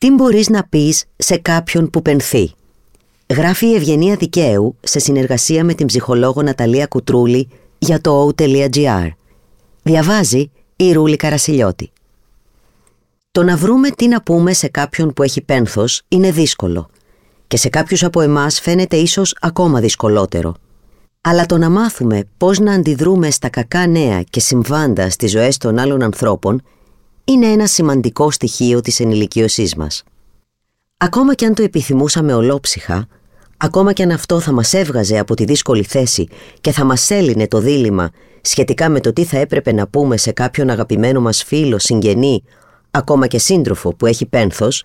Τι μπορείς να πεις σε κάποιον που πενθεί; Γράφει η Ευγενία Δικαίου σε συνεργασία με την ψυχολόγο Ναταλία Κουτρούλη για το o.gr. Διαβάζει η Ρούλη Καρασιλιώτη. Το να βρούμε τι να πούμε σε κάποιον που έχει πένθος είναι δύσκολο και σε κάποιους από εμάς φαίνεται ίσως ακόμα δυσκολότερο. Αλλά το να μάθουμε πώς να αντιδρούμε στα κακά νέα και συμβάντα στις ζωές των άλλων ανθρώπων είναι ένα σημαντικό στοιχείο της ενηλικίωσής μας. Ακόμα και αν το επιθυμούσαμε ολόψυχα, ακόμα και αν αυτό θα μας έβγαζε από τη δύσκολη θέση και θα μας έλυνε το δίλημα σχετικά με το τι θα έπρεπε να πούμε σε κάποιον αγαπημένο μας φίλο, συγγενή, ακόμα και σύντροφο που έχει πένθος,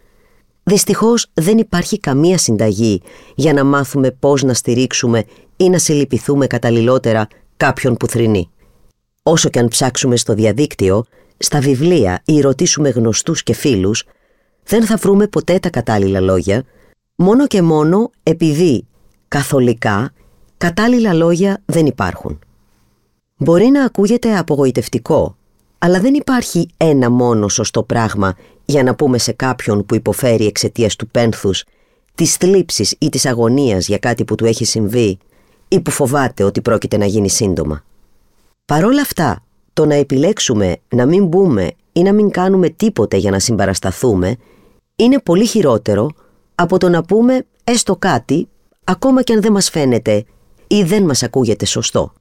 δυστυχώς δεν υπάρχει καμία συνταγή για να μάθουμε πώς να στηρίξουμε ή να συλληπιθούμε καταλληλότερα κάποιον που θρυνεί. Όσο και αν ψάξουμε στο διαδίκτυο, στα βιβλία ή ρωτήσουμε γνωστούς και φίλους, δεν θα βρούμε ποτέ τα κατάλληλα λόγια, μόνο και μόνο επειδή καθολικά κατάλληλα λόγια δεν υπάρχουν. Μπορεί να ακούγεται απογοητευτικό, αλλά δεν υπάρχει ένα μόνο σωστό πράγμα για να πούμε σε κάποιον που υποφέρει εξαιτίας του πένθους, της θλίψης ή της αγωνίας για κάτι που του έχει συμβεί ή που φοβάται ότι πρόκειται να γίνει σύντομα. Παρόλα αυτά, το να επιλέξουμε να μην μπούμε ή να μην κάνουμε τίποτε για να συμπαρασταθούμε είναι πολύ χειρότερο από το να πούμε έστω κάτι ακόμα και αν δεν μας φαίνεται ή δεν μας ακούγεται σωστό.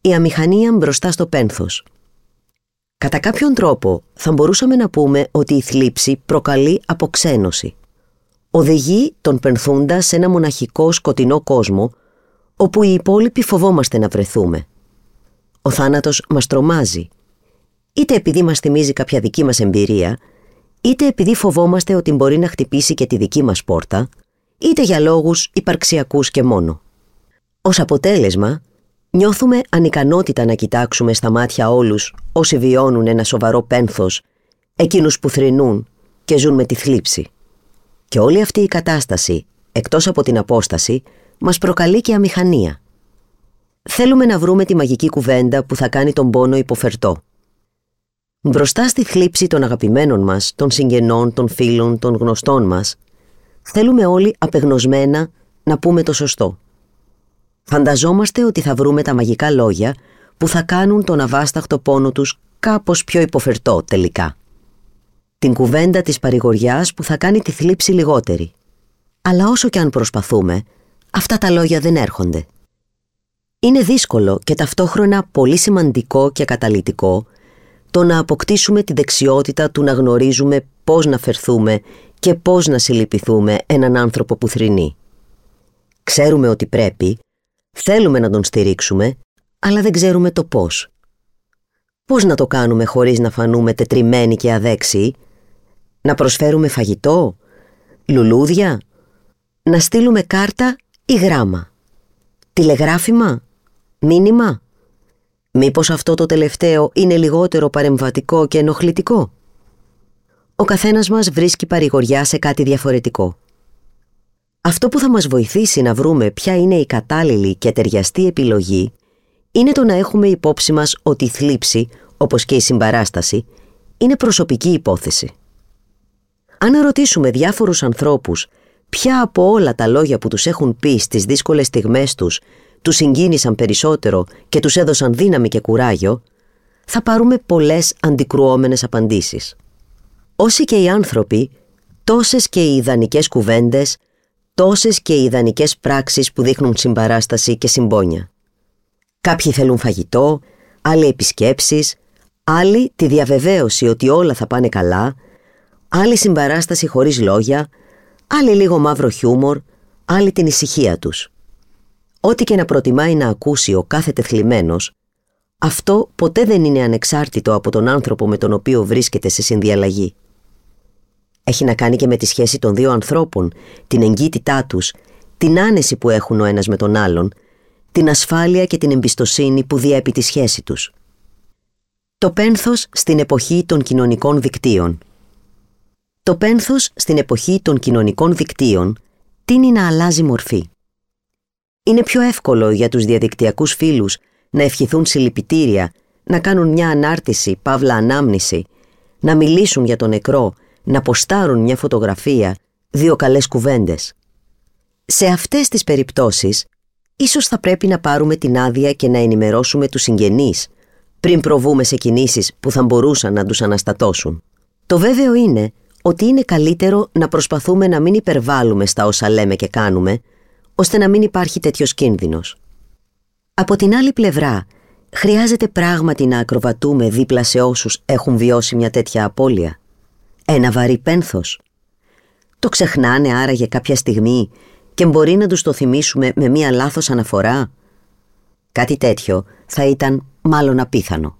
Η αμηχανία μπροστά στο πένθος. Κατά κάποιον τρόπο θα μπορούσαμε να πούμε ότι η θλίψη προκαλεί αποξένωση. Οδηγεί τον πενθούντα σε ένα μοναχικό σκοτεινό κόσμο όπου οι υπόλοιποι φοβόμαστε να βρεθούμε. Ο θάνατος μας τρομάζει. Είτε επειδή μας θυμίζει κάποια δική μας εμπειρία, είτε επειδή φοβόμαστε ότι μπορεί να χτυπήσει και τη δική μας πόρτα, είτε για λόγους υπαρξιακούς και μόνο. Ως αποτέλεσμα, νιώθουμε ανικανότητα να κοιτάξουμε στα μάτια όλους όσοι βιώνουν ένα σοβαρό πένθος, εκείνους που θρυνούν και ζουν με τη θλίψη. Και όλη αυτή η κατάσταση, εκτός από την απόσταση, μας προκαλεί και αμηχανία. Θέλουμε να βρούμε τη μαγική κουβέντα που θα κάνει τον πόνο υποφερτό. Μπροστά στη θλίψη των αγαπημένων μας, των συγγενών, των φίλων, των γνωστών μας, θέλουμε όλοι απεγνωσμένα να πούμε το σωστό. Φανταζόμαστε ότι θα βρούμε τα μαγικά λόγια που θα κάνουν τον αβάσταχτο πόνο τους κάπως πιο υποφερτό τελικά. Την κουβέντα της παρηγοριάς που θα κάνει τη θλίψη λιγότερη. Αλλά όσο και αν προσπαθούμε, αυτά τα λόγια δεν έρχονται. Είναι δύσκολο και ταυτόχρονα πολύ σημαντικό και καταλητικό το να αποκτήσουμε τη δεξιότητα του να γνωρίζουμε πώς να φερθούμε και πώς να συλληπιθούμε έναν άνθρωπο που θρυνεί. Ξέρουμε ότι πρέπει, θέλουμε να τον στηρίξουμε, αλλά δεν ξέρουμε το πώς. Πώς να το κάνουμε χωρίς να φανούμε τετριμένοι και αδέξιοι, να προσφέρουμε φαγητό, λουλούδια, να στείλουμε κάρτα ή γράμμα, τηλεγράφημα, μήνυμα; Μήπως αυτό το τελευταίο είναι λιγότερο παρεμβατικό και ενοχλητικό; Ο καθένας μας βρίσκει παρηγοριά σε κάτι διαφορετικό. Αυτό που θα μας βοηθήσει να βρούμε ποια είναι η κατάλληλη και ταιριαστή επιλογή είναι το να έχουμε υπόψη μας ότι η θλίψη, όπως και η συμπαράσταση, είναι προσωπική υπόθεση. Αν ρωτήσουμε διάφορους ανθρώπους ποια από όλα τα λόγια που τους έχουν πει στις δύσκολες στιγμές τους τους συγκίνησαν περισσότερο και τους έδωσαν δύναμη και κουράγιο, θα πάρουμε πολλές αντικρουόμενες απαντήσεις. Όσοι και οι άνθρωποι, τόσες και οι ιδανικές κουβέντες, τόσες και οι ιδανικές πράξεις που δείχνουν συμπαράσταση και συμπόνια. Κάποιοι θέλουν φαγητό, άλλοι επισκέψεις, άλλοι τη διαβεβαίωση ότι όλα θα πάνε καλά, άλλοι συμπαράσταση χωρίς λόγια, άλλοι λίγο μαύρο χιούμορ, άλλοι την ησυχία τους. Ό,τι και να προτιμάει να ακούσει ο κάθε τεθλιμμένος, αυτό ποτέ δεν είναι ανεξάρτητο από τον άνθρωπο με τον οποίο βρίσκεται σε συνδιαλλαγή. Έχει να κάνει και με τη σχέση των δύο ανθρώπων, την εγκύτητά τους, την άνεση που έχουν ο ένας με τον άλλον, την ασφάλεια και την εμπιστοσύνη που διέπει τη σχέση τους. Το πένθος στην εποχή των κοινωνικών δικτύων Το πένθος στην εποχή των κοινωνικών δικτύων τίνει να αλλάζει μορφή. Είναι πιο εύκολο για τους διαδικτυακούς φίλους να ευχηθούν συλληπιτήρια, να κάνουν μια ανάρτηση, παύλα ανάμνηση, να μιλήσουν για τον νεκρό, να ποστάρουν μια φωτογραφία, δύο καλές κουβέντες. Σε αυτές τις περιπτώσεις, ίσως θα πρέπει να πάρουμε την άδεια και να ενημερώσουμε τους συγγενείς πριν προβούμε σε κινήσεις που θα μπορούσαν να τους αναστατώσουν. Το βέβαιο είναι ότι είναι καλύτερο να προσπαθούμε να μην υπερβάλλουμε στα όσα λέμε και κάνουμε, ώστε να μην υπάρχει τέτοιος κίνδυνος. Από την άλλη πλευρά, χρειάζεται πράγματι να ακροβατούμε δίπλα σε όσους έχουν βιώσει μια τέτοια απώλεια. Ένα βαρύ πένθος. Το ξεχνάνε άραγε κάποια στιγμή και μπορεί να τους το θυμίσουμε με μια λάθος αναφορά; Κάτι τέτοιο θα ήταν μάλλον απίθανο.